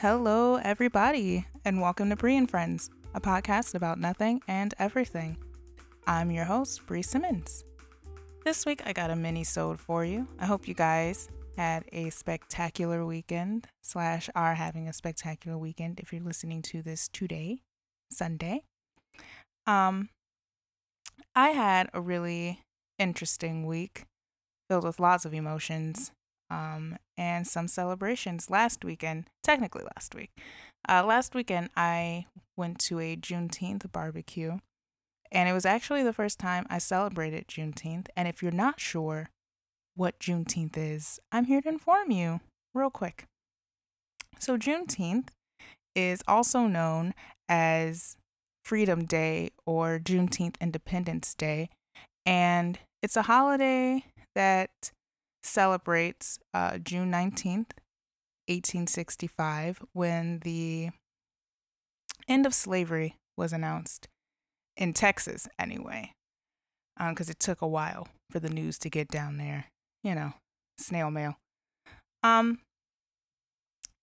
Hello, everybody, and welcome to Bree and Friends, a podcast about nothing and everything. I'm your host, Bree Simmons. This week, I got a mini-sode for you. I hope you guys had a spectacular weekend, slash, are having a spectacular weekend if you're listening to this today, Sunday. Um, I had a really interesting week filled with lots of emotions um, and some celebrations last weekend, technically last week. Uh, last weekend, I went to a Juneteenth barbecue, and it was actually the first time I celebrated Juneteenth. And if you're not sure what Juneteenth is, I'm here to inform you real quick. So, Juneteenth is also known as Freedom Day or Juneteenth Independence Day, and it's a holiday that celebrates uh, June 19th, 1865, when the end of slavery was announced in Texas, anyway, because um, it took a while for the news to get down there. You know, snail mail. Um,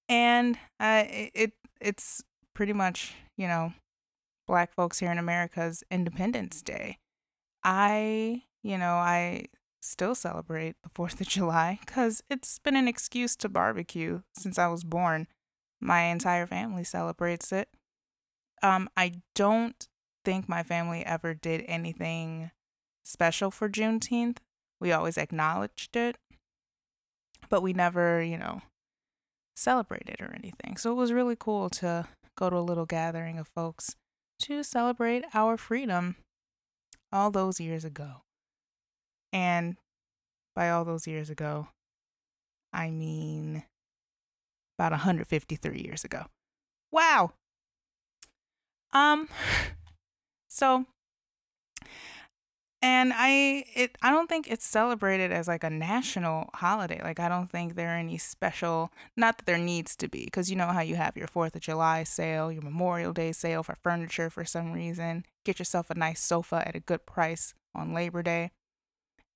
and uh, it, it it's pretty much you know, Black folks here in America's Independence Day. I, you know, I still celebrate the 4th of July because it's been an excuse to barbecue since I was born. My entire family celebrates it. Um, I don't think my family ever did anything special for Juneteenth. We always acknowledged it, but we never, you know, celebrated or anything. So it was really cool to go to a little gathering of folks to celebrate our freedom all those years ago. And by all those years ago, I mean about 153 years ago. Wow. Um so and I it I don't think it's celebrated as like a national holiday. Like I don't think there are any special not that there needs to be because you know how you have your 4th of July sale, your Memorial Day sale for furniture for some reason. Get yourself a nice sofa at a good price on Labor Day.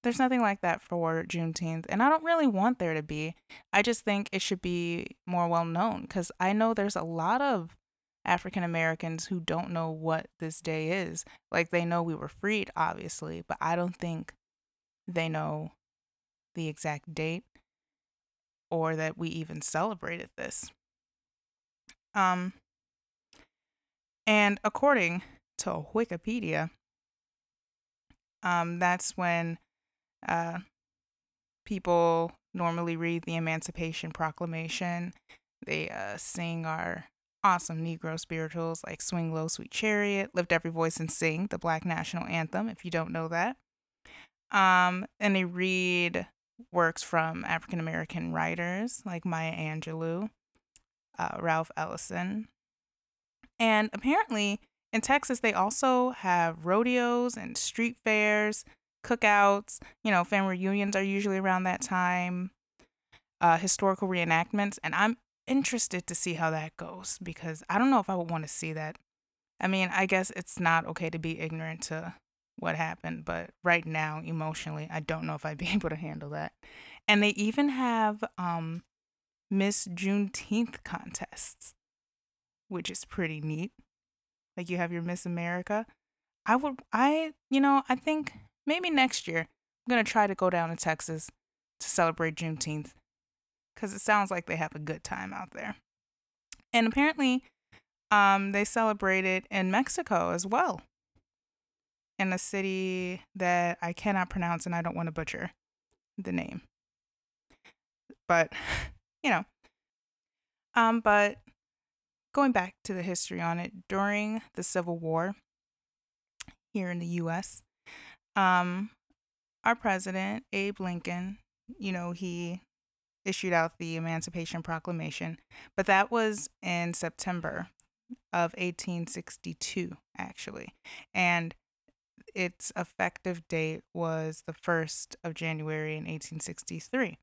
There's nothing like that for Juneteenth, and I don't really want there to be. I just think it should be more well known because I know there's a lot of African Americans who don't know what this day is. Like they know we were freed, obviously, but I don't think they know the exact date or that we even celebrated this. Um, and according to Wikipedia, um, that's when uh, people normally read the Emancipation Proclamation. They uh, sing our awesome Negro spirituals like Swing Low, Sweet Chariot, Lift Every Voice and Sing, the Black National Anthem, if you don't know that. Um, and they read works from African American writers like Maya Angelou, uh, Ralph Ellison. And apparently in Texas, they also have rodeos and street fairs cookouts, you know, family reunions are usually around that time, uh, historical reenactments. And I'm interested to see how that goes because I don't know if I would want to see that. I mean, I guess it's not okay to be ignorant to what happened, but right now, emotionally, I don't know if I'd be able to handle that. And they even have um, Miss Juneteenth contests, which is pretty neat. Like you have your Miss America. I would, I, you know, I think maybe next year, I'm going to try to go down to Texas to celebrate Juneteenth because it sounds like they have a good time out there. And apparently, um, they celebrate it in Mexico as well, in a city that I cannot pronounce and I don't want to butcher the name. But, you know, um, but going back to the history on it, during the Civil War here in the US, um, our president, Abe Lincoln, you know, he issued out the Emancipation Proclamation, but that was in September of 1862, actually. And its effective date was the 1st of January in 1863.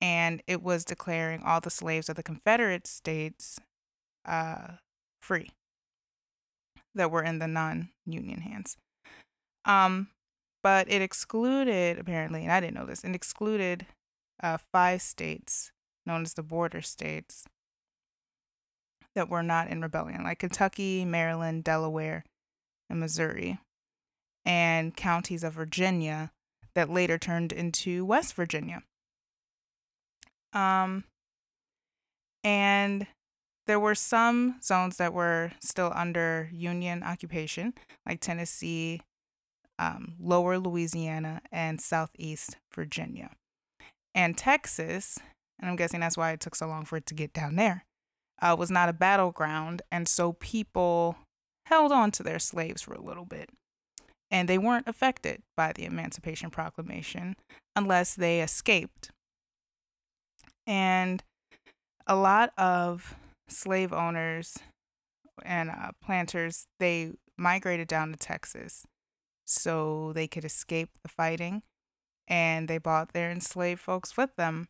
And it was declaring all the slaves of the Confederate States uh, free that were in the non union hands. Um, but it excluded apparently, and I didn't know this, it excluded uh, five states known as the border states that were not in rebellion, like Kentucky, Maryland, Delaware, and Missouri, and counties of Virginia that later turned into West Virginia. Um, and there were some zones that were still under Union occupation, like Tennessee, um, lower Louisiana, and southeast Virginia. And Texas, and I'm guessing that's why it took so long for it to get down there, uh, was not a battleground. And so people held on to their slaves for a little bit. And they weren't affected by the Emancipation Proclamation unless they escaped. And a lot of slave owners and uh, planters, they migrated down to Texas so they could escape the fighting. And they brought their enslaved folks with them.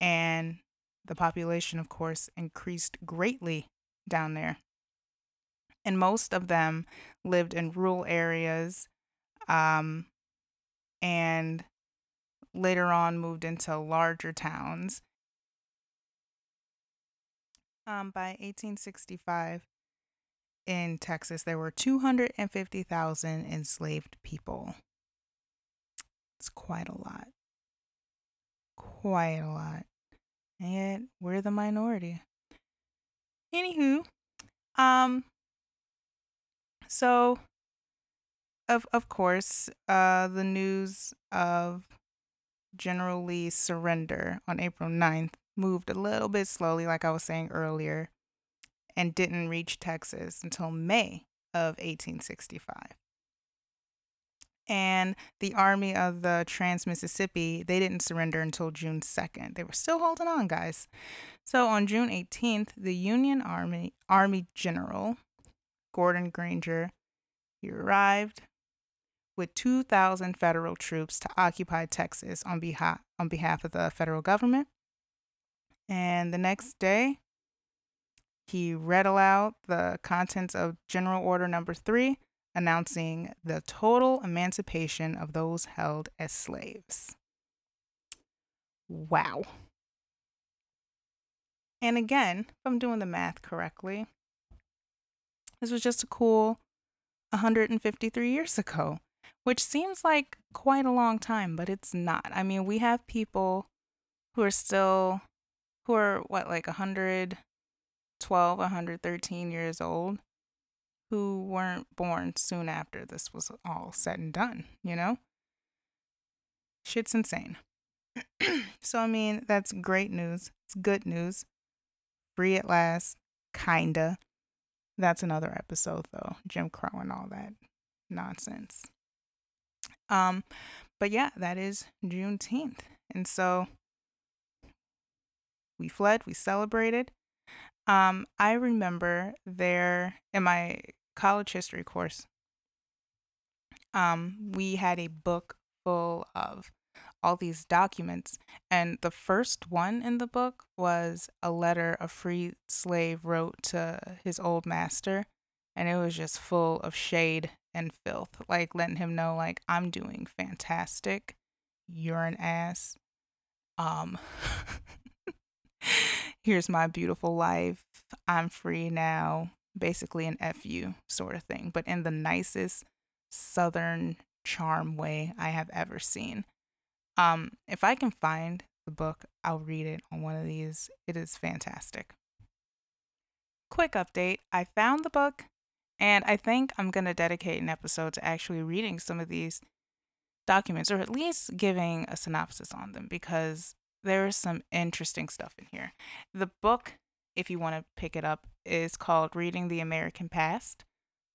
And the population, of course, increased greatly down there. And most of them lived in rural areas um, and later on moved into larger towns. Um, by 1865, in Texas, there were 250,000 enslaved people. It's quite a lot. Quite a lot. And yet, we're the minority. Anywho, um, so of of course, uh, the news of General Lee's surrender on April 9th moved a little bit slowly, like I was saying earlier, and didn't reach Texas until May of 1865. And the Army of the Trans Mississippi, they didn't surrender until June 2nd. They were still holding on, guys. So on June 18th, the Union Army Army General Gordon Granger, he arrived with 2,000 federal troops to occupy Texas on behalf on behalf of the federal government. And the next day, he read aloud the contents of General Order Number 3, announcing the total emancipation of those held as slaves. Wow. And again, if I'm doing the math correctly, this was just a cool 153 years ago, which seems like quite a long time, but it's not. I mean, we have people who are still, who are what, like 112, 113 years old, who weren't born soon after this was all said and done, you know? Shit's insane. so, I mean, that's great news. It's good news. Free at last, kinda. That's another episode, though. Jim Crow and all that nonsense. Um, but yeah, that is Juneteenth. And so we fled, we celebrated. Um, I remember there in my college history course, um, we had a book full of all these documents. And the first one in the book was a letter a free slave wrote to his old master. And it was just full of shade and filth, like letting him know, like, I'm doing fantastic. You're an ass. Um, here's my beautiful life. I'm free now. Basically, an FU sort of thing, but in the nicest southern charm way I have ever seen. Um, if I can find the book, I'll read it on one of these. It is fantastic. Quick update I found the book, and I think I'm going to dedicate an episode to actually reading some of these documents, or at least giving a synopsis on them, because there is some interesting stuff in here. The book, if you want to pick it up, is called Reading the American Past,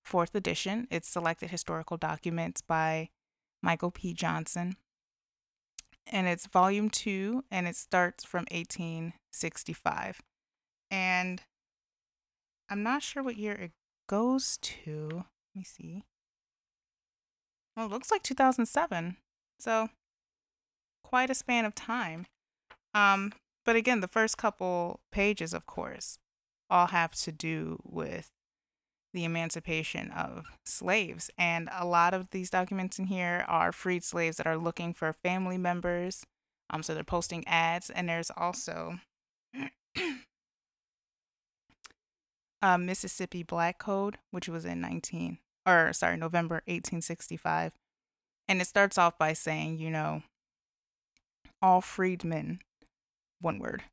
fourth edition. It's selected historical documents by Michael P. Johnson and it's volume two, and it starts from 1865. And I'm not sure what year it goes to. Let me see. Well, it looks like 2007. So quite a span of time. Um, but again, the first couple pages, of course, all have to do with the emancipation of slaves. And a lot of these documents in here are freed slaves that are looking for family members. Um, so they're posting ads, and there's also uh, Mississippi Black Code, which was in 19 or sorry, November 1865. And it starts off by saying, you know, all freedmen, one word,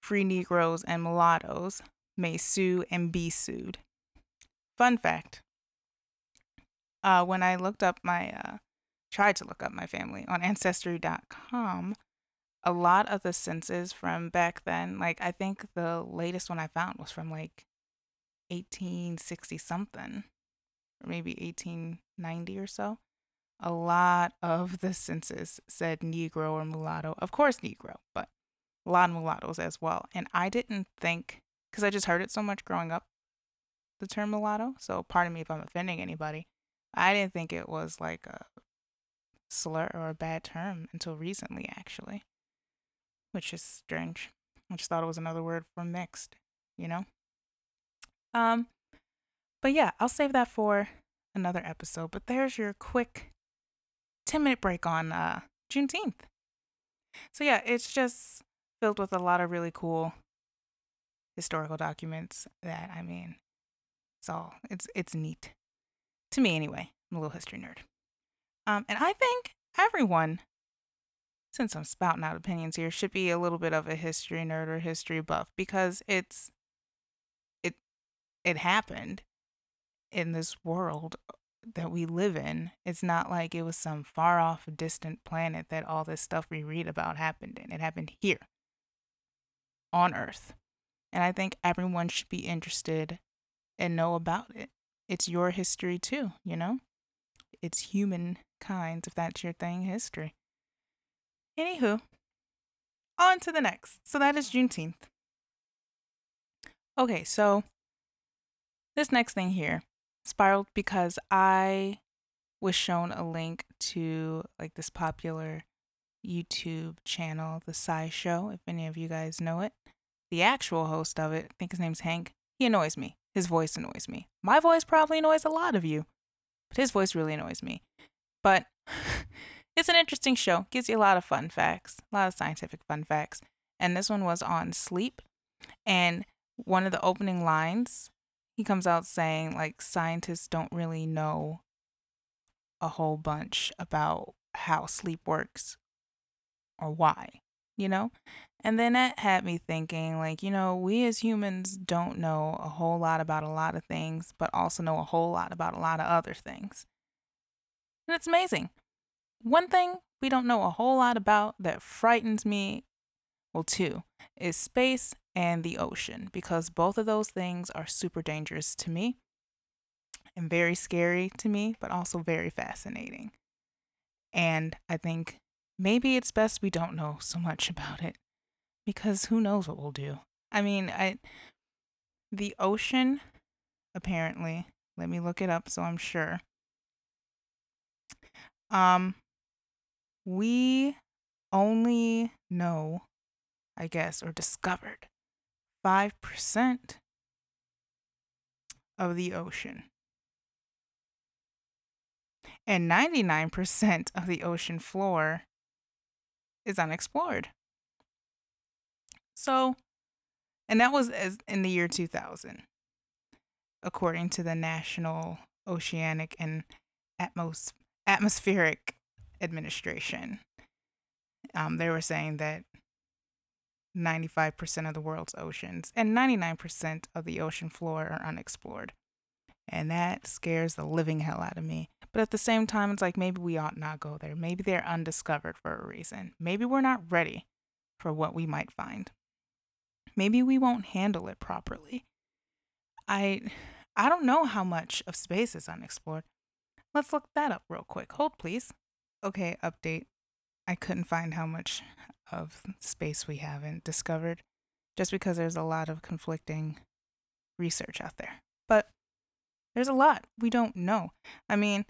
free Negroes and mulattoes may sue and be sued. Fun fact uh, when I looked up my, uh, tried to look up my family on Ancestry.com, a lot of the census from back then, like I think the latest one I found was from like 1860 something, or maybe 1890 or so. A lot of the census said Negro or mulatto. Of course, Negro, but lot of mulattoes as well. And I didn't think, because I just heard it so much growing up, the term mulatto. So pardon me if I'm offending anybody. I didn't think it was like a slur or a bad term until recently, actually, which is strange. I just thought it was another word for mixed, you know? Um, but yeah, I'll save that for another episode. But there's your quick 10 minute break on uh, Juneteenth. So yeah, it's just filled with a lot of really cool historical documents that I mean, it's all it's it's neat to me anyway. I'm a little history nerd, um, and I think everyone, since I'm spouting out opinions here, should be a little bit of a history nerd or history buff because it's it it happened in this world that we live in. It's not like it was some far off, distant planet that all this stuff we read about happened in. It happened here on Earth. And I think everyone should be interested and know about it. It's your history too, you know? It's humankind, if that's your thing, history. Anywho, on to the next. So that is Juneteenth. Okay, so this next thing here spiraled because I was shown a link to like this popular YouTube channel, The SciShow, if any of you guys know it. The actual host of it, I think his name's Hank, he annoys me. His voice annoys me. My voice probably annoys a lot of you, but his voice really annoys me. But it's an interesting show, gives you a lot of fun facts, a lot of scientific fun facts. And this one was on sleep. And one of the opening lines, he comes out saying, like, scientists don't really know a whole bunch about how sleep works or why, you know? And then that had me thinking, like, you know, we as humans don't know a whole lot about a lot of things, but also know a whole lot about a lot of other things. And it's amazing. One thing we don't know a whole lot about that frightens me, well, two, is space and the ocean, because both of those things are super dangerous to me and very scary to me, but also very fascinating. And I think maybe it's best we don't know so much about it because who knows what we'll do. I mean, I the ocean apparently, let me look it up so I'm sure. Um we only know, I guess, or discovered 5% of the ocean. And 99% of the ocean floor is unexplored. So, and that was as in the year 2000, according to the National Oceanic and Atmos- Atmospheric Administration. Um, they were saying that 95% of the world's oceans and 99% of the ocean floor are unexplored. And that scares the living hell out of me. But at the same time, it's like maybe we ought not go there. Maybe they're undiscovered for a reason. Maybe we're not ready for what we might find. Maybe we won't handle it properly. I I don't know how much of space is unexplored. Let's look that up real quick. Hold please. Okay, update. I couldn't find how much of space we haven't discovered just because there's a lot of conflicting research out there. There's a lot we don't know. I mean,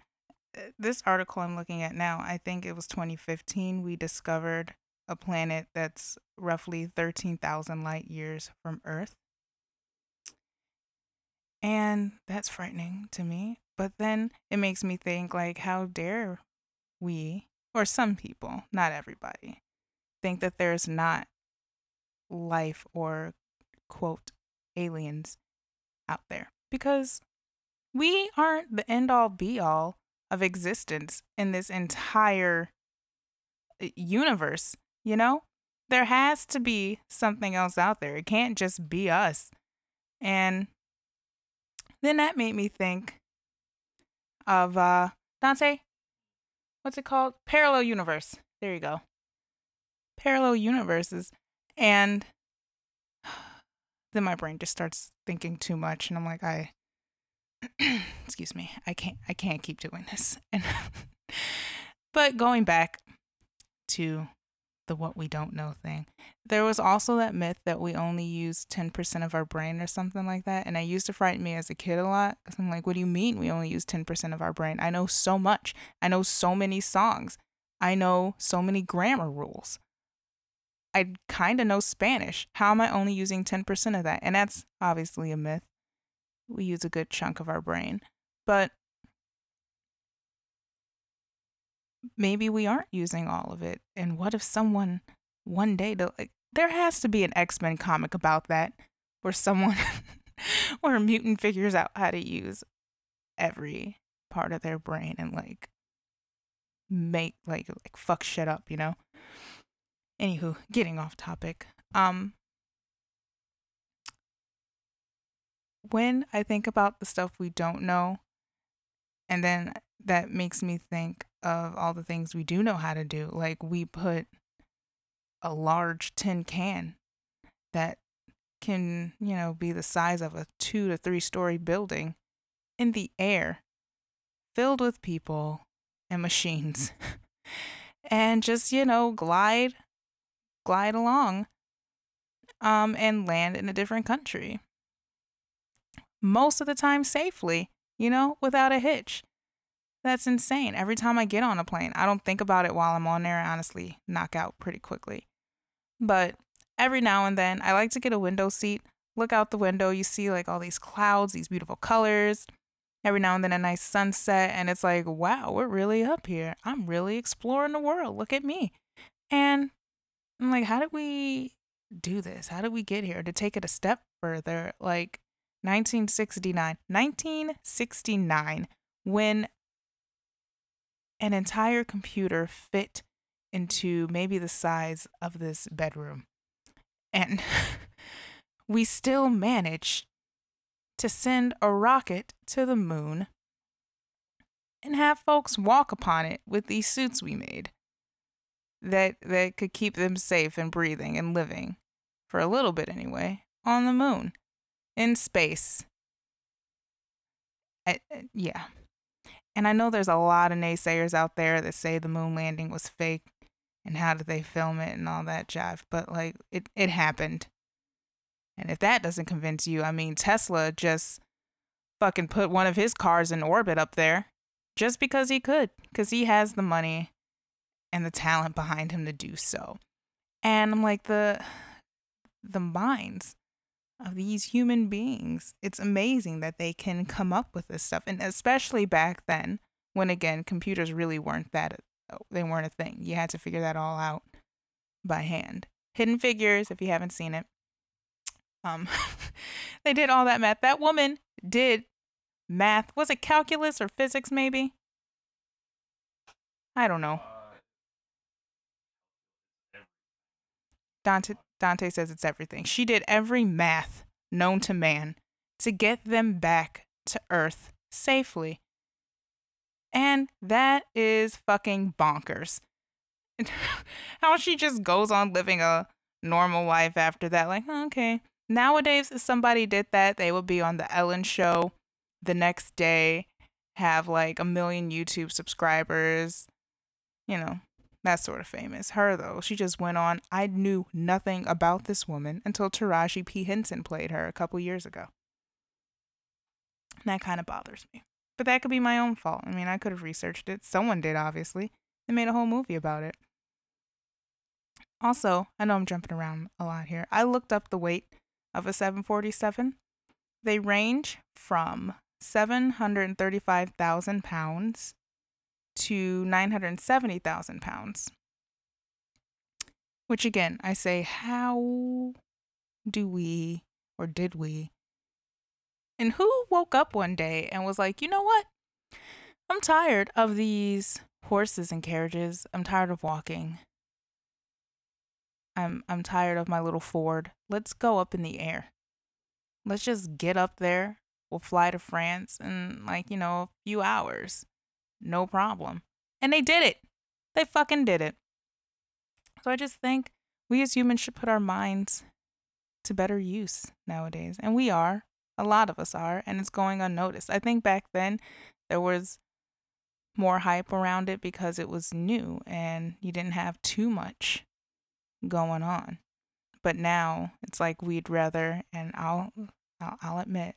uh, this article I'm looking at now, I think it was 2015, we discovered a planet that's roughly 13,000 light years from Earth. And that's frightening to me. But then it makes me think like how dare we or some people, not everybody, think that there's not life or quote aliens out there because we aren't the end all be all of existence in this entire uh, universe, you know? There has to be something else out there. It can't just be us. And then that made me think of uh Dante, what's it called? Parallel universe. There you go. Parallel universes. And then my brain just starts thinking too much and I'm like, I excuse me, I can't I can't keep doing this. And but going back to the what we don't know thing. There was also that myth that we only use 10% of our brain or something like that. And I used to frighten me as a kid a lot because I'm like, what do you mean we only use 10% of our brain? I know so much. I know so many songs. I know so many grammar rules. I kind of know Spanish. How am I only using 10% of that? And that's obviously a myth. We use a good chunk of our brain. But maybe we aren't using all of it. And what if someone one day, like, there has to be an X Men comic about that where someone, where a mutant figures out how to use every part of their brain and like make like like fuck shit up, you know. Anywho, getting off topic. Um, when I think about the stuff we don't know, and then that makes me think of all the things we do know how to do. Like we put a large tin can that can, you know, be the size of a two to three story building in the air, filled with people and machines, and just, you know, glide, glide along um, and land in a different country. Most of the time safely, you know, without a hitch. That's insane. Every time I get on a plane, I don't think about it while I'm on there. I honestly knock out pretty quickly. But every now and then, I like to get a window seat, look out the window. You see like all these clouds, these beautiful colors. Every now and then, a nice sunset. And it's like, wow, we're really up here. I'm really exploring the world. Look at me. And I'm like, how did we do this? How did we get here? To take it a step further, like 1969. 1969, when an entire computer fit into maybe the size of this bedroom. And we still managed to send a rocket to the moon and have folks walk upon it with these suits we made that that could keep them safe and breathing and living for a little bit anyway on the moon in space. I, yeah. And I know there's a lot of naysayers out there that say the moon landing was fake and how did they film it and all that jive, but like it, it happened. And if that doesn't convince you, I mean, Tesla just fucking put one of his cars in orbit up there just because he could, because he has the money and the talent behind him to do so. And I'm like, the the minds of these human beings. It's amazing that they can come up with this stuff. And especially back then, when again, computers really weren't that, uh, they weren't a thing. You had to figure that all out by hand. Hidden Figures, if you haven't seen it. Um, they did all that math. That woman did math. Was it calculus or physics, maybe? I don't know. Dante Dante says it's everything. She did every math known to man to get them back to Earth safely. And that is fucking bonkers. How she just goes on living a normal life after that. Like, okay. Nowadays, if somebody did that, they would be on the Ellen show the next day, have like a million YouTube subscribers, you know, that sort of famous. Her, though, she just went on. I knew nothing about this woman until Taraji P. Henson played her a couple years ago. And that kind of bothers me. But that could be my own fault. I mean, I could have researched it. Someone did, obviously. They made a whole movie about it. Also, I know I'm jumping around a lot here. I looked up the weight of a 747. They range from 735,000 pounds to 970,000 pounds. Which again, I say, how do we or did we And who woke up one day and was like, you know what? I'm tired of these horses and carriages. I'm tired of walking. I'm I'm tired of my little Ford. Let's go up in the air. Let's just get up there. We'll fly to France in like, you know, a few hours. No problem. And they did it. They fucking did it. So I just think we as humans should put our minds to better use nowadays. And we are. A lot of us are. And it's going unnoticed. I think back then there was more hype around it because it was new and you didn't have too much going on. But now it's like we'd rather, and I'll, I'll, I'll admit,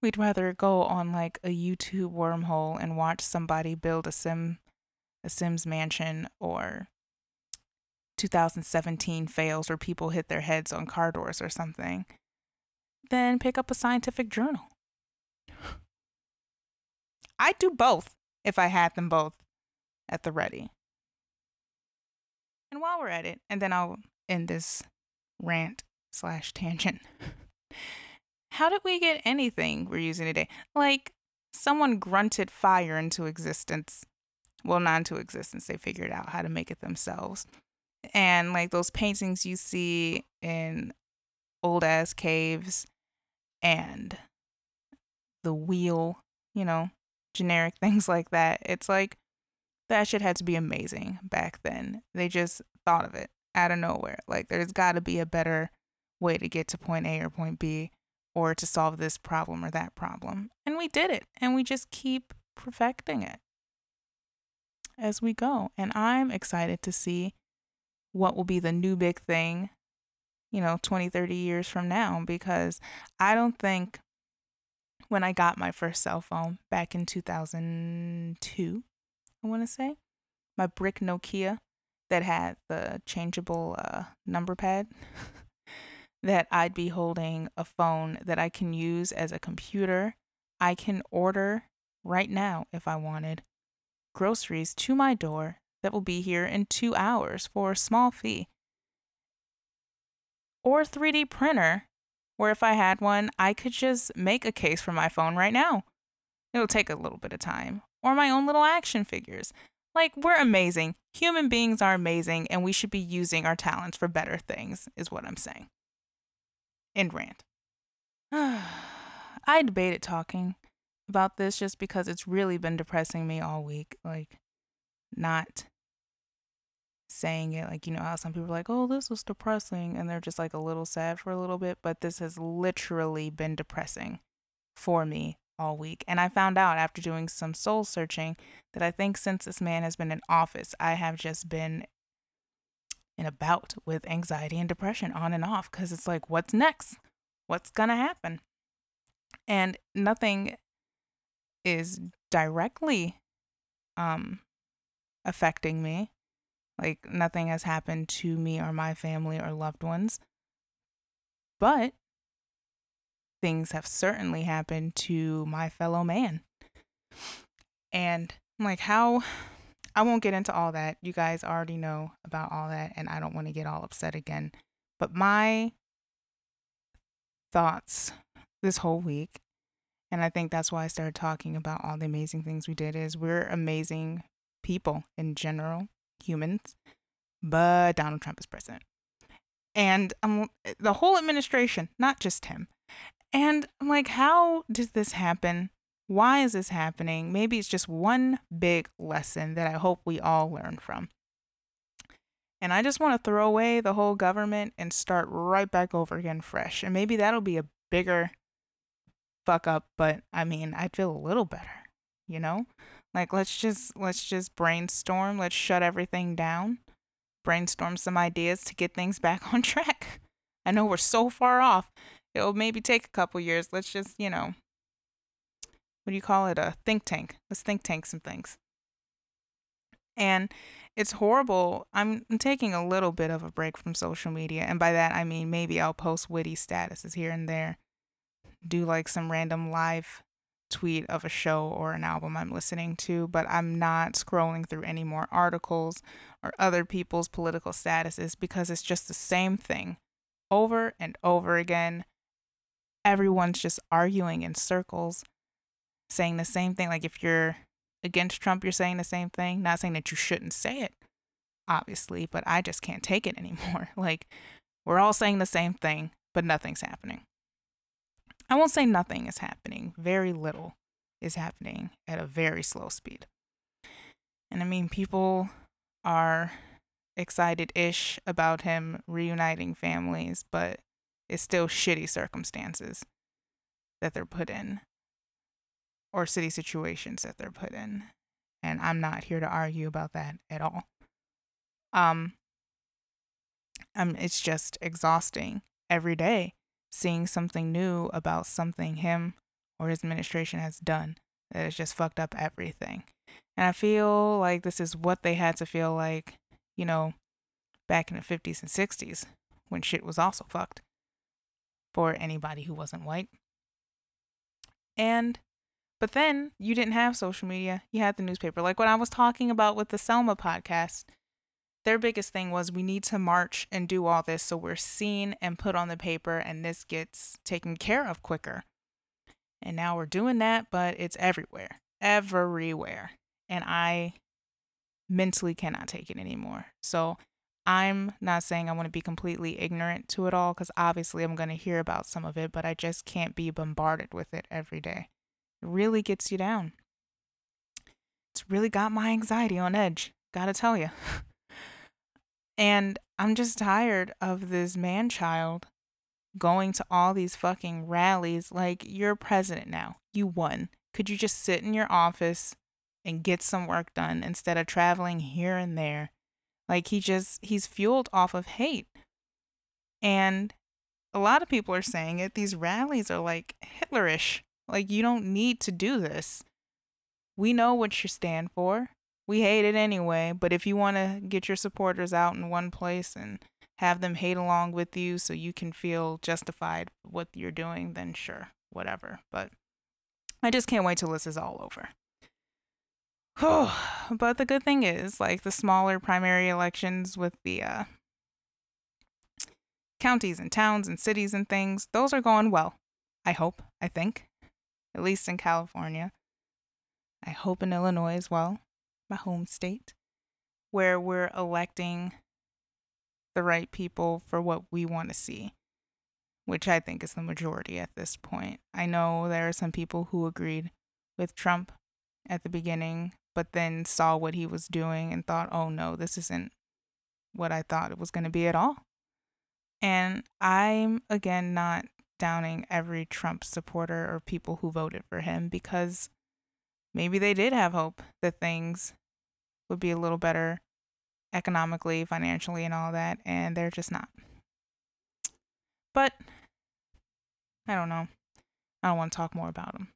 we'd rather go on like a YouTube wormhole and watch somebody build a sim, a Sims mansion or 2017 fails where people hit their heads on car doors or something, than pick up a scientific journal. I'd do both if I had them both at the ready. And while we're at it, and then I'll end this rant slash tangent. How did we get anything we're using today? Like someone grunted fire into existence. Well, not into existence. They figured out how to make it themselves. And like those paintings you see in old ass caves and the wheel, you know, generic things like that. It's like that shit had to be amazing back then. They just thought of it out of nowhere. Like there's got to be a better way to get to point A or point B or to solve this problem or that problem. And we did it. And we just keep perfecting it as we go. And I'm excited to see what will be the new big thing, you know, 20, 30 years from now because I don't think when I got my first cell phone back in 2002, I want to say. My brick Nokia that had the changeable uh, number pad. that I'd be holding a phone that I can use as a computer. I can order right now, if I wanted, groceries to my door that will be here in two hours for a small fee. Or 3D printer, where if I had one, I could just make a case for my phone right now. It'll take a little bit of time or my own little action figures. Like, we're amazing. Human beings are amazing, and we should be using our talents for better things, is what I'm saying. End rant. I debated talking about this just because it's really been depressing me all week. Like, not saying it like you know how some people are like oh this was depressing and they're just like a little sad for a little bit but this has literally been depressing for me all week. And I found out after doing some soul searching that I think since this man has been in office, I have just been in a bout with anxiety and depression on and off because it's like, what's next? What's going to happen? And nothing is directly um, affecting me. Like, nothing has happened to me or my family or loved ones. But things have certainly happened to my fellow man. And I'm like, how? I won't get into all that. You guys already know about all that, and I don't want to get all upset again. But my thoughts this whole week, and I think that's why I started talking about all the amazing things we did, is we're amazing people in general, humans, but Donald Trump is president. And um, the whole administration, not just him, and I'm like, how does this happen? Why is this happening? Maybe it's just one big lesson that I hope we all learn from. And I just want to throw away the whole government and start right back over again fresh. And maybe that'll be a bigger fuck up, but I mean, I'd feel a little better, you know? Like let's just let's just brainstorm, let's shut everything down. Brainstorm some ideas to get things back on track. I know we're so far off it'll maybe take a couple years. Let's just, you know, what do you call it? A think tank. Let's think tank some things. And it's horrible. I'm, I'm taking a little bit of a break from social media. And by that, I mean maybe I'll post witty statuses here and there, do like some random live tweet of a show or an album I'm listening to, but I'm not scrolling through any more articles or other people's political statuses because it's just the same thing over and over again everyone's just arguing in circles, saying the same thing. Like if you're against Trump, you're saying the same thing. Not saying that you shouldn't say it, obviously, but I just can't take it anymore. Like we're all saying the same thing, but nothing's happening. I won't say nothing is happening. Very little is happening at a very slow speed. And I mean, people are excited ish about him reuniting families, but it's still shitty circumstances that they're put in or city situations that they're put in. And I'm not here to argue about that at all. Um, um it's just exhausting every day seeing something new about something him or his administration has done that has just fucked up everything. And I feel like this is what they had to feel like, you know, back in the 50s and 60s when shit was also fucked for anybody who wasn't white. And but then you didn't have social media. You had the newspaper. Like what I was talking about with the Selma podcast, their biggest thing was we need to march and do all this so we're seen and put on the paper and this gets taken care of quicker. And now we're doing that, but it's everywhere. Everywhere. And I mentally cannot take it anymore. So I'm not saying I want to be completely ignorant to it all because obviously I'm going to hear about some of it, but I just can't be bombarded with it every day. It really gets you down. It's really got my anxiety on edge, gotta tell you. and I'm just tired of this man child going to all these fucking rallies like you're president now. You won. Could you just sit in your office and get some work done instead of traveling here and there like he just he's fueled off of hate. And a lot of people are saying it. These rallies are like Hitlerish. Like you don't need to do this. We know what you stand for. We hate it anyway, but if you want to get your supporters out in one place and have them hate along with you so you can feel justified what you're doing, then sure, whatever. But I just can't wait till this is all over. but the good thing is, like the smaller primary elections with the uh, counties and towns and cities and things, those are going well. I hope, I think, at least in California. I hope in Illinois as well, my home state, where we're electing the right people for what we want to see, which I think is the majority at this point. I know there are some people who agreed with Trump at the beginning but then saw what he was doing and thought, oh no, this isn't what I thought it was going to be at all. And I'm, again, not downing every Trump supporter or people who voted for him because maybe they did have hope that things would be a little better economically, financially, and all that, and they're just not. But I don't know. I don't want to talk more about him.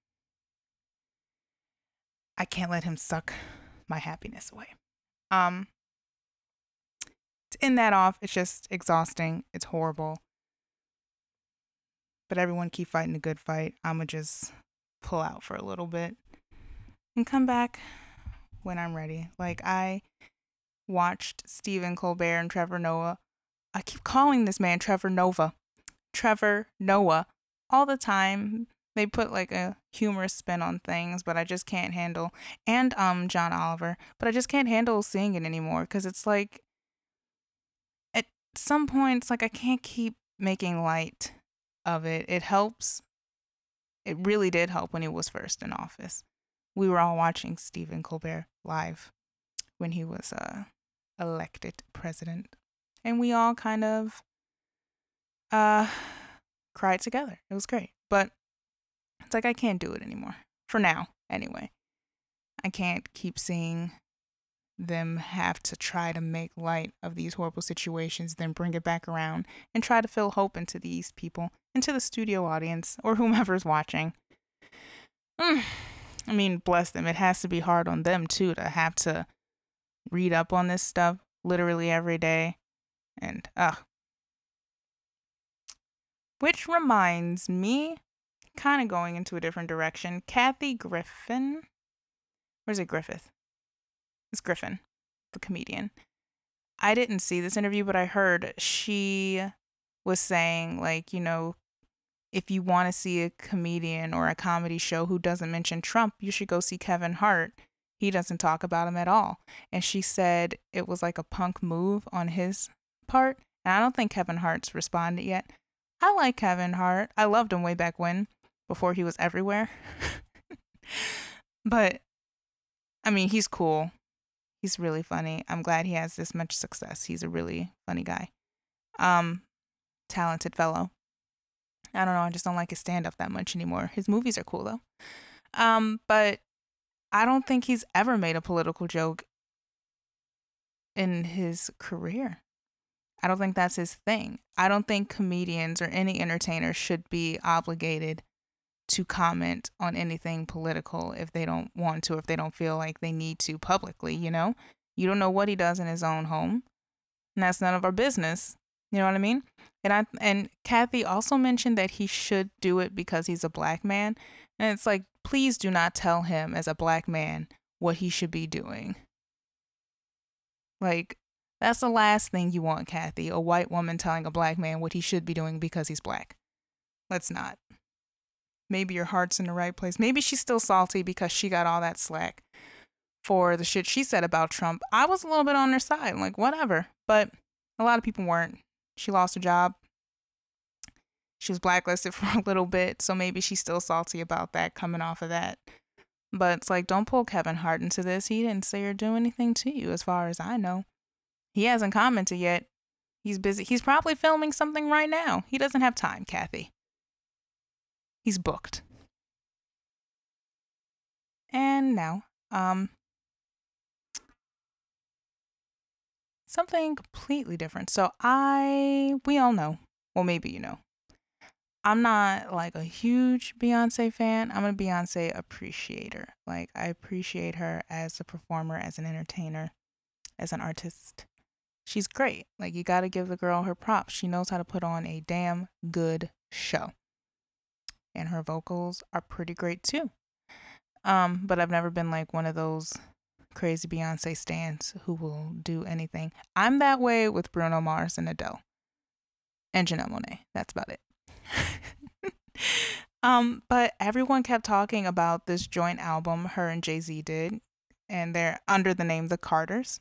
I can't let him suck my happiness away. Um, to end that off, it's just exhausting. It's horrible. But everyone keep fighting a good fight. I'ma just pull out for a little bit and come back when I'm ready. Like I watched Stephen Colbert and Trevor Noah. I keep calling this man Trevor Nova. Trevor Noah all the time they put like a humorous spin on things, but I just can't handle and um John Oliver, but I just can't handle seeing it anymore cuz it's like at some points like I can't keep making light of it. It helps it really did help when he was first in office. We were all watching Stephen Colbert live when he was uh elected president. And we all kind of uh cried together. It was great. But it's like I can't do it anymore. For now, anyway. I can't keep seeing them have to try to make light of these horrible situations, then bring it back around and try to fill hope into these people, into the studio audience, or whomever's watching. Mm. I mean, bless them. It has to be hard on them, too, to have to read up on this stuff literally every day. And, ugh. Which reminds me kind of going into a different direction. Kathy Griffin, where's it Griffith? It's Griffin, the comedian. I didn't see this interview, but I heard she was saying, like, you know, if you want to see a comedian or a comedy show who doesn't mention Trump, you should go see Kevin Hart. He doesn't talk about him at all. And she said it was like a punk move on his part. And I don't think Kevin Hart's responded yet. I like Kevin Hart. I loved him way back when, before he was everywhere. but I mean, he's cool. He's really funny. I'm glad he has this much success. He's a really funny guy. Um, talented fellow. I don't know. I just don't like his stand up that much anymore. His movies are cool though. Um, but I don't think he's ever made a political joke in his career. I don't think that's his thing. I don't think comedians or any entertainer should be obligated to comment on anything political if they don't want to, or if they don't feel like they need to publicly, you know? You don't know what he does in his own home. And that's none of our business. You know what I mean? And I and Kathy also mentioned that he should do it because he's a black man. And it's like, please do not tell him as a black man what he should be doing. Like, that's the last thing you want, Kathy. A white woman telling a black man what he should be doing because he's black. Let's not. Maybe your heart's in the right place. Maybe she's still salty because she got all that slack for the shit she said about Trump. I was a little bit on her side, like, whatever. But a lot of people weren't. She lost her job. She was blacklisted for a little bit, so maybe she's still salty about that coming off of that. But it's like, don't pull Kevin Hart into this. He didn't say or do anything to you, as far as I know. He hasn't commented yet. He's busy. He's probably filming something right now. He doesn't have time, Kathy. He's booked. And now, um, something completely different. So I we all know, well maybe you know. I'm not like a huge Beyonce fan. I'm a Beyonce appreciator. Like I appreciate her as a performer, as an entertainer, as an artist. She's great. Like you got to give the girl her props. She knows how to put on a damn good show. And her vocals are pretty great too. Um, but I've never been like one of those crazy Beyonce stans who will do anything. I'm that way with Bruno Mars and Adele and Janelle Monáe. That's about it. um, but everyone kept talking about this joint album her and Jay Z did, and they're under the name The Carters.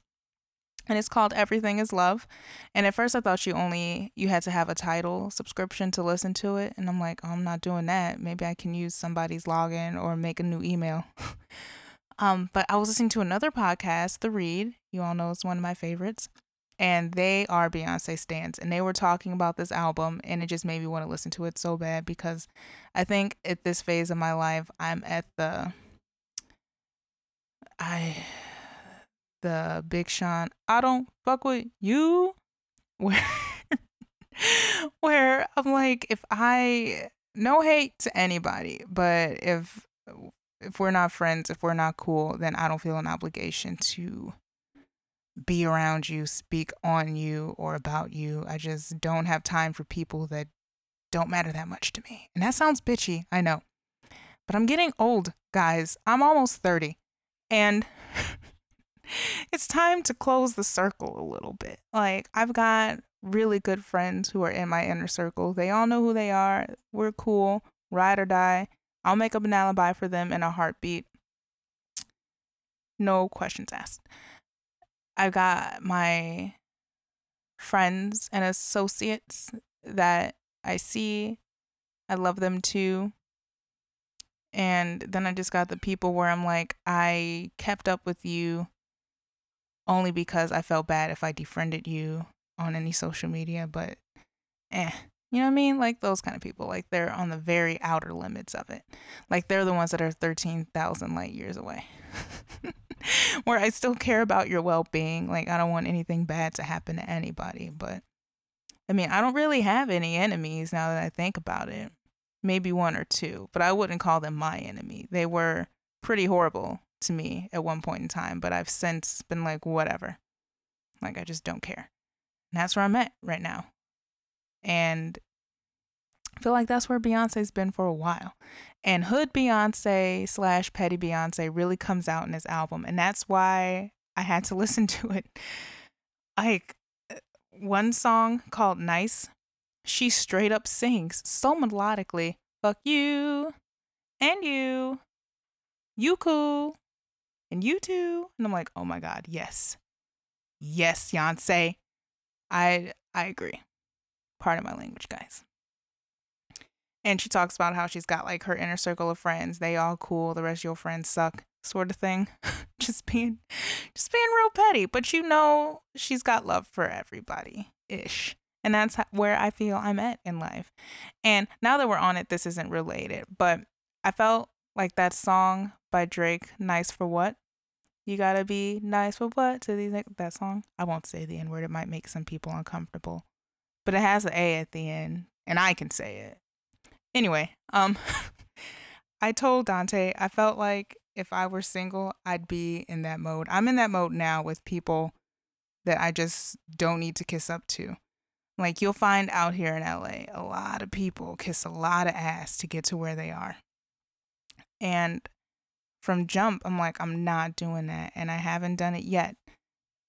And it's called Everything is Love. And at first I thought you only you had to have a Tidal subscription to listen to it. And I'm like, oh, I'm not doing that. Maybe I can use somebody's login or make a new email. Um, but I was listening to another podcast, The Read. You all know it's one of my favorites. And they are Beyonce stands. And they were talking about this album. And it just made me want to listen to it so bad because I think at this phase of my life, I'm at the. I. The Big Sean, I don't fuck with you. Where. where I'm like, if I. No hate to anybody, but if if we're not friends, if we're not cool, then I don't feel an obligation to be around you, speak on you or about you. I just don't have time for people that don't matter that much to me. And that sounds bitchy, I know. But I'm getting old, guys. I'm almost 30. And it's time to close the circle a little bit. Like, I've got really good friends who are in my inner circle. They all know who they are. We're cool, ride or die. I'll make up an alibi for them in a heartbeat. No questions asked. I've got my friends and associates that I see. I love them too. And then I just got the people where I'm like, I kept up with you only because I felt bad if I defriended you on any social media, but eh, you know what I mean? Like those kind of people. Like they're on the very outer limits of it. Like they're the ones that are 13,000 light years away. Where I still care about your well being. Like I don't want anything bad to happen to anybody. But I mean, I don't really have any enemies now that I think about it. Maybe one or two, but I wouldn't call them my enemy. They were pretty horrible to me at one point in time, but I've since been like, whatever. Like I just don't care. And that's where I'm at right now. And I feel like that's where Beyonce's been for a while. And Hood Beyonce slash Petty Beyonce really comes out in this album. And that's why I had to listen to it. Like uh, one song called Nice she straight up sings so melodically, fuck you and you, you cool, and you too. And I'm like, oh my God, yes. Yes, Beyonce. I I agree. Part of my language, guys. And she talks about how she's got like her inner circle of friends. They all cool. The rest of your friends suck, sort of thing. just being, just being real petty. But you know, she's got love for everybody ish. And that's where I feel I'm at in life. And now that we're on it, this isn't related, but I felt like that song by Drake, Nice for What? You gotta be nice for what to these that song. I won't say the N word, it might make some people uncomfortable. But it has an A at the end, and I can say it. Anyway, um I told Dante I felt like if I were single, I'd be in that mode. I'm in that mode now with people that I just don't need to kiss up to. Like you'll find out here in LA, a lot of people kiss a lot of ass to get to where they are. And from jump, I'm like, I'm not doing that. And I haven't done it yet.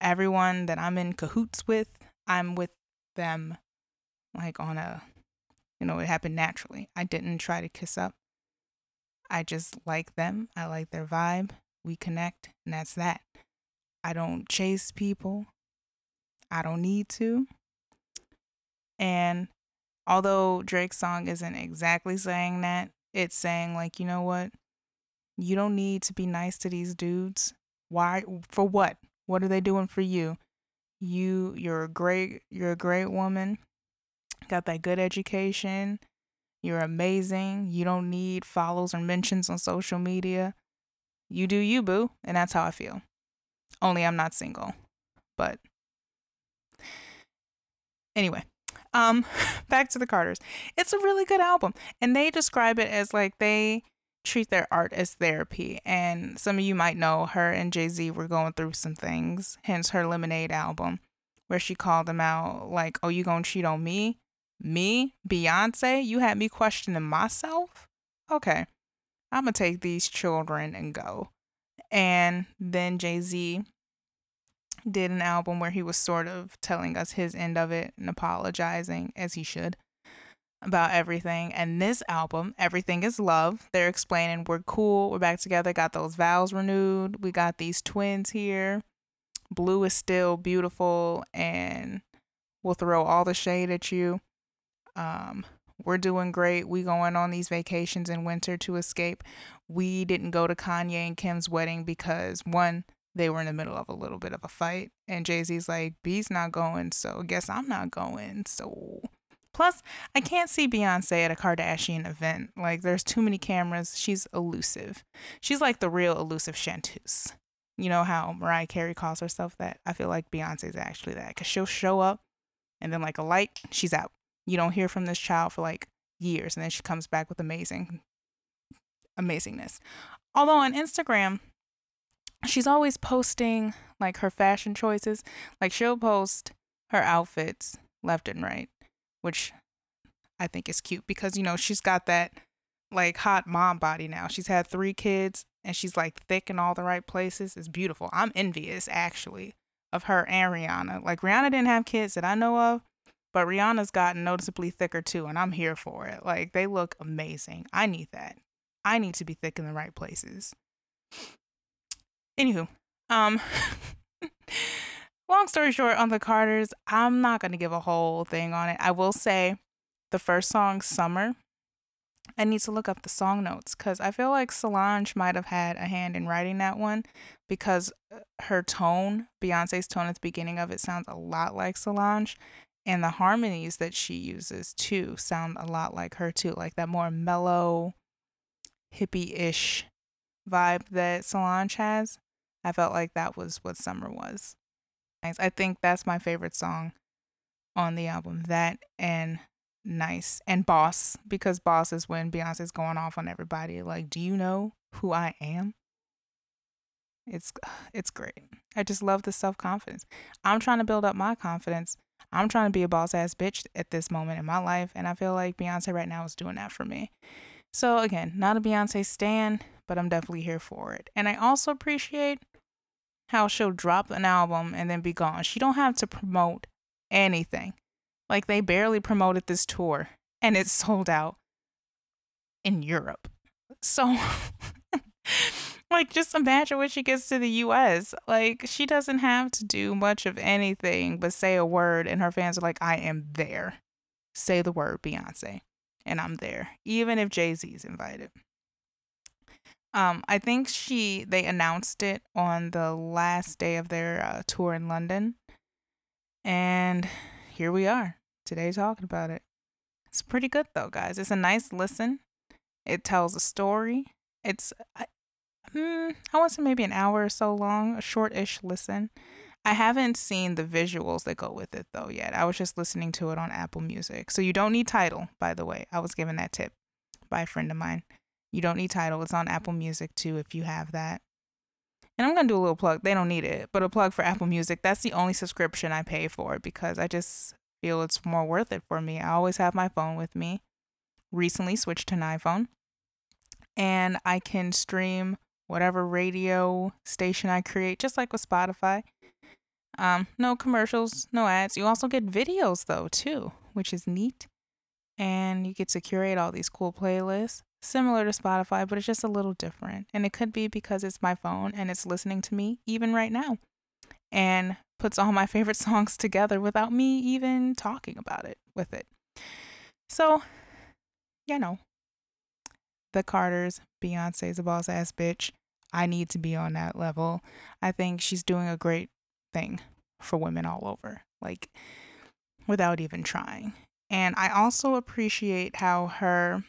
Everyone that I'm in cahoots with, I'm with them like on a, you know, it happened naturally. I didn't try to kiss up. I just like them. I like their vibe. We connect, and that's that. I don't chase people. I don't need to. And although Drake's song isn't exactly saying that, it's saying, like, you know what? You don't need to be nice to these dudes. Why? For what? What are they doing for you? You, you're a great, you're a great woman. Got that good education. You're amazing. You don't need follows or mentions on social media. You do you, boo. And that's how I feel. Only I'm not single. But anyway, um back to the Carters. It's a really good album and they describe it as like they treat their art as therapy. And some of you might know her and Jay-Z were going through some things, hence her Lemonade album where she called him out like, "Oh, you to cheat on me? Me? Beyonce? You had me questioning myself?" Okay. I'm to take these children and go. And then Jay-Z did an album where he was sort of telling us his end of it and apologizing as he should about everything. And this album, Everything is Love, they're explaining we're cool, we're back together, got those vows renewed, we got these twins here. Blue is still beautiful and we'll throw all the shade at you. Um, we're doing great. We going on these vacations in winter to escape. We didn't go to Kanye and Kim's wedding because one, they were in the middle of a little bit of a fight. And Jay Z's like, B's not going, so guess I'm not going. So plus, I can't see Beyonce at a Kardashian event. Like, there's too many cameras. She's elusive. She's like the real elusive chanteuse. You know how Mariah Carey calls herself that? I feel like Beyonce's actually that because she'll show up and then, like a light, she's out. You don't hear from this child for like years and then she comes back with amazing amazingness. Although on Instagram, she's always posting like her fashion choices. Like she'll post her outfits left and right, which I think is cute because you know she's got that like hot mom body now. She's had three kids and she's like thick in all the right places. It's beautiful. I'm envious actually of her and Rihanna. Like Rihanna didn't have kids that I know of, but Rihanna's gotten noticeably thicker too, and I'm here for it. Like they look amazing. I need that. I need to be thick in the right places. Anywho, um, long story short, on the Carters, I'm not gonna give a whole thing on it. I will say, the first song, "Summer," I need to look up the song notes because I feel like Solange might have had a hand in writing that one because uh, her tone, Beyonce's tone at the beginning of it, sounds a lot like Solange. And the harmonies that she uses too sound a lot like her too, like that more mellow, hippie ish vibe that Solange has. I felt like that was what Summer was. I think that's my favorite song on the album. That and Nice and Boss, because Boss is when Beyonce's going off on everybody. Like, do you know who I am? It's it's great. I just love the self confidence. I'm trying to build up my confidence. I'm trying to be a boss ass bitch at this moment in my life, and I feel like Beyonce right now is doing that for me. So again, not a Beyonce stan, but I'm definitely here for it. And I also appreciate how she'll drop an album and then be gone. She don't have to promote anything. Like they barely promoted this tour and it sold out in Europe. So like just imagine when she gets to the US. Like she doesn't have to do much of anything but say a word and her fans are like I am there. Say the word Beyonce and I'm there. Even if Jay-Z's invited. Um, I think she they announced it on the last day of their uh, tour in London, and here we are today talking about it. It's pretty good though, guys. It's a nice listen. It tells a story. It's I, mm, I want to say maybe an hour or so long, a short-ish listen. I haven't seen the visuals that go with it though yet. I was just listening to it on Apple Music. So you don't need Tidal, by the way. I was given that tip by a friend of mine. You don't need Tidal. It's on Apple Music too if you have that. And I'm going to do a little plug. They don't need it, but a plug for Apple Music. That's the only subscription I pay for because I just feel it's more worth it for me. I always have my phone with me. Recently switched to an iPhone. And I can stream whatever radio station I create, just like with Spotify. Um, no commercials, no ads. You also get videos though too, which is neat. And you get to curate all these cool playlists similar to Spotify, but it's just a little different. And it could be because it's my phone and it's listening to me even right now and puts all my favorite songs together without me even talking about it with it. So, you know, the Carters, Beyonce's a boss ass bitch. I need to be on that level. I think she's doing a great thing for women all over, like without even trying. And I also appreciate how her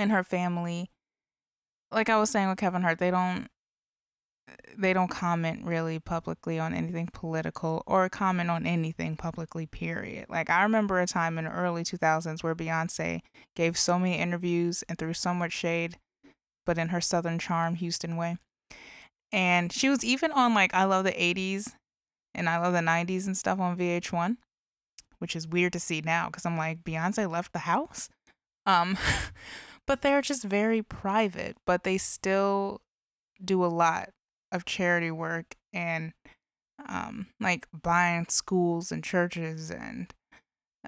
and her family like I was saying with Kevin Hart, they don't they don't comment really publicly on anything political or comment on anything publicly period. Like I remember a time in the early 2000s where Beyonce gave so many interviews and threw so much shade but in her southern charm Houston way. And she was even on like I love the 80s and I love the 90s and stuff on VH1, which is weird to see now cuz I'm like Beyonce left the house. Um but they're just very private, but they still do a lot of charity work and um, like buying schools and churches and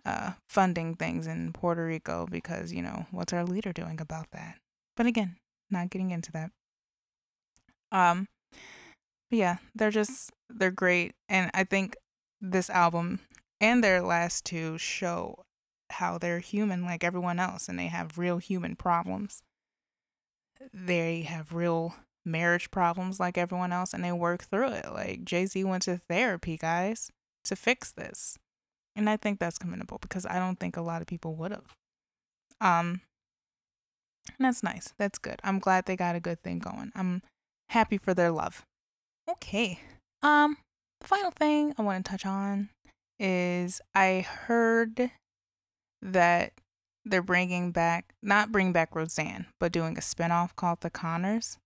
uh, funding things in Puerto Rico because, you know, what's our leader doing about that? But again, not getting into that. Um, yeah, they're just, they're great. And I think this album and their last two show how they're human like everyone else and they have real human problems. They have real marriage problems like everyone else and they work through it. Like Jay Z went to therapy, guys, to fix this. And I think that's commendable because I don't think a lot of people would have. Um, that's nice. That's good. I'm glad they got a good thing going. I'm happy for their love. Okay. Um, the final thing I want to touch on is I heard that they're bringing back, not bringing back Roseanne, but doing a spinoff called The Conners.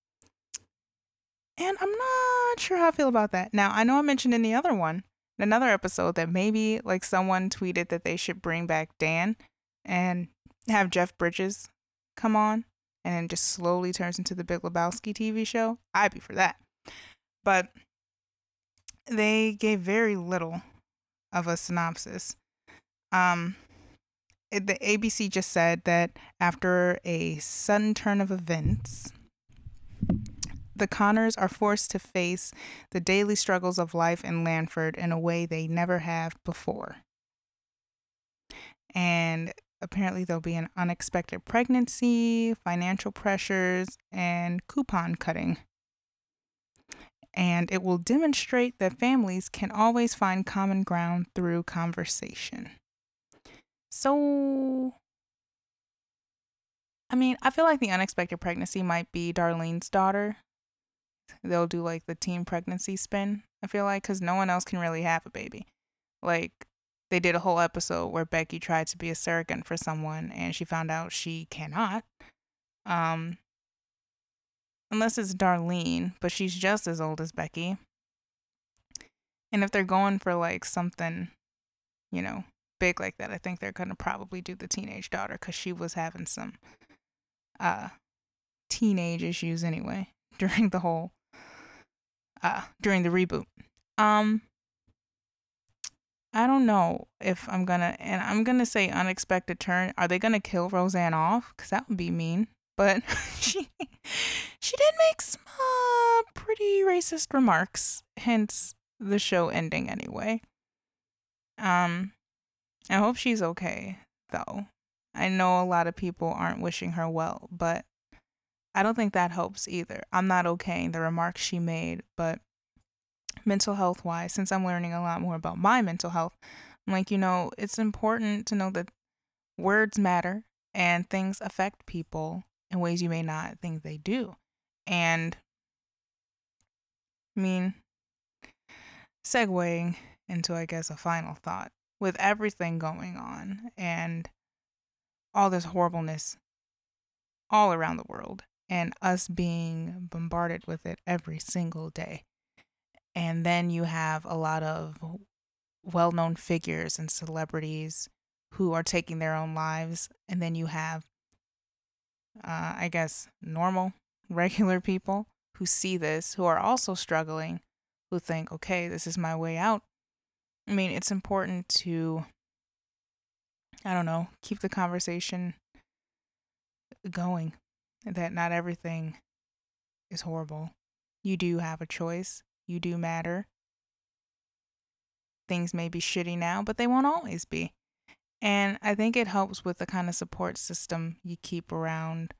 And I'm not sure how I feel about that. Now, I know I mentioned in the other one, in another episode, that maybe like someone tweeted that they should bring back Dan and have Jeff Bridges come on and then just slowly turns into the Big Lebowski TV show. I'd be for that. But they gave very little of a synopsis. Um, the ABC just said that after a sudden turn of events, the Conners are forced to face the daily struggles of life in Lanford in a way they never have before. And apparently, there'll be an unexpected pregnancy, financial pressures, and coupon cutting. And it will demonstrate that families can always find common ground through conversation. So, I mean, I feel like the unexpected pregnancy might be Darlene's daughter. They'll do like the teen pregnancy spin, I feel like, because no one else can really have a baby. Like, they did a whole episode where Becky tried to be a surrogate for someone and she found out she cannot. Um, unless it's Darlene, but she's just as old as Becky. And if they're going for like something, you know, big like that, I think they're gonna probably do the teenage daughter because she was having some uh teenage issues anyway during the whole uh during the reboot. Um I don't know if I'm gonna, and I'm gonna say unexpected turn. Are they gonna kill Roseanne off? Because that would be mean. But she, she did make some uh, pretty racist remarks, hence the show ending anyway. Um, I hope she's okay, though. I know a lot of people aren't wishing her well, but I don't think that helps either. I'm not okaying the remarks she made, but mental health wise, since I'm learning a lot more about my mental health, I'm like, you know, it's important to know that words matter and things affect people in ways you may not think they do. And I mean, segueing into, I guess, a final thought with everything going on and all this horribleness all around the world and us being bombarded with it every single day. And then you have a lot of well known figures and celebrities who are taking their own lives. And then you have, uh, I guess, normal, regular people who see this, who are also struggling, who think, okay, this is my way out. I mean, it's important to, I don't know, keep the conversation going that not everything is horrible. You do have a choice. You do matter. Things may be shitty now, but they won't always be. And I think it helps with the kind of support system you keep around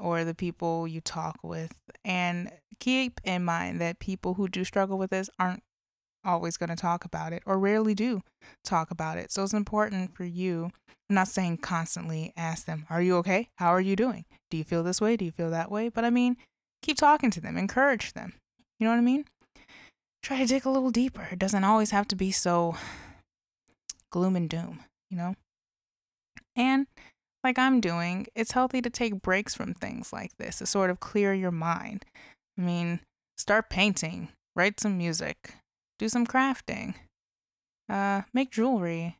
or the people you talk with. And keep in mind that people who do struggle with this aren't always going to talk about it or rarely do talk about it. So it's important for you. I'm not saying constantly ask them, Are you okay? How are you doing? Do you feel this way? Do you feel that way? But I mean, keep talking to them, encourage them. You know what I mean? Try to dig a little deeper. It doesn't always have to be so gloom and doom, you know? And like I'm doing, it's healthy to take breaks from things like this to sort of clear your mind. I mean, start painting, write some music, do some crafting, uh, make jewelry.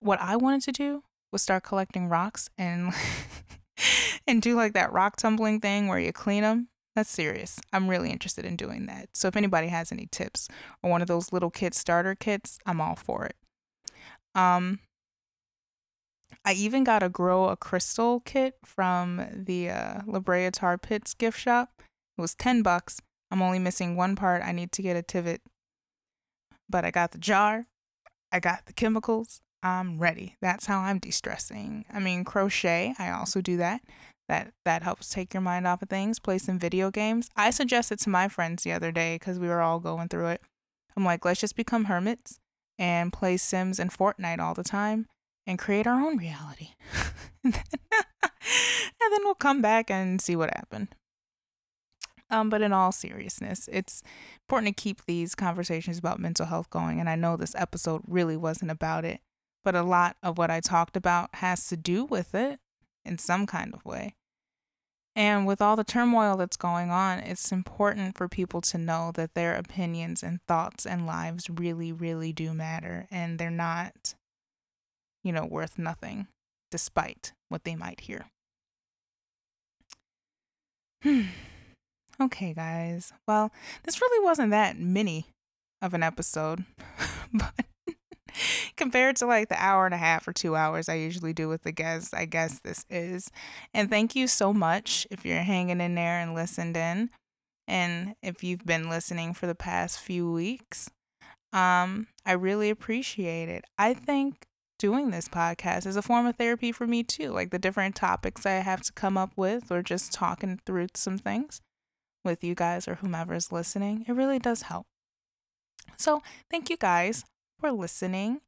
What I wanted to do was start collecting rocks and and do like that rock tumbling thing where you clean them. That's serious. I'm really interested in doing that. So if anybody has any tips or one of those little kit starter kits, I'm all for it. Um, I even got a grow a crystal kit from the uh, La Brea Tar Pits gift shop. It was 10 bucks. I'm only missing one part. I need to get a Tivit but I got the jar, I got the chemicals, I'm ready. That's how I'm de-stressing. I mean, crochet, I also do that. That that helps take your mind off of things. Play some video games. I suggested to my friends the other day because we were all going through it. I'm like, let's just become hermits and play Sims and Fortnite all the time and create our own reality. and, then, and then we'll come back and see what happened. Um, but in all seriousness, it's important to keep these conversations about mental health going. And I know this episode really wasn't about it, but a lot of what I talked about has to do with it in some kind of way. And with all the turmoil that's going on, it's important for people to know that their opinions and thoughts and lives really, really do matter. And they're not, you know, worth nothing despite what they might hear. Okay, guys. Well, this really wasn't that mini of an episode, but compared to like the hour and a half or two hours I usually do with the guests, I guess this is. And thank you so much if you're hanging in there and listened in. And if you've been listening for the past few weeks, um, I really appreciate it. I think doing this podcast is a form of therapy for me too. Like the different topics I have to come up with, or just talking through some things with you guys or whomever is listening, it really does help. So, thank you guys for listening,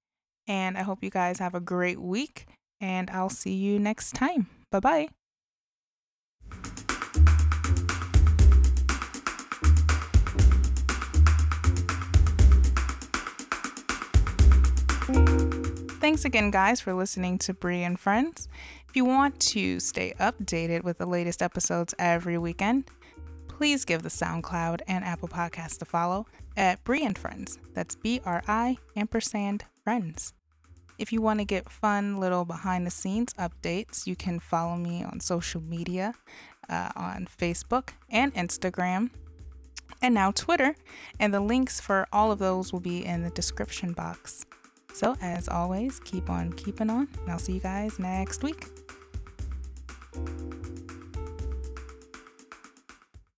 and I hope you guys have a great week, and I'll see you next time. Bye bye. Thanks again, guys, for listening to Brie and Friends. If you want to stay updated with the latest episodes every weekend, please give the SoundCloud and Apple Podcast a follow at Brie and Friends. That's B R I ampersand friends. If you want to get fun little behind the scenes updates, you can follow me on social media uh, on Facebook and Instagram and now Twitter. And the links for all of those will be in the description box. So, as always, keep on keeping on, and I'll see you guys next week.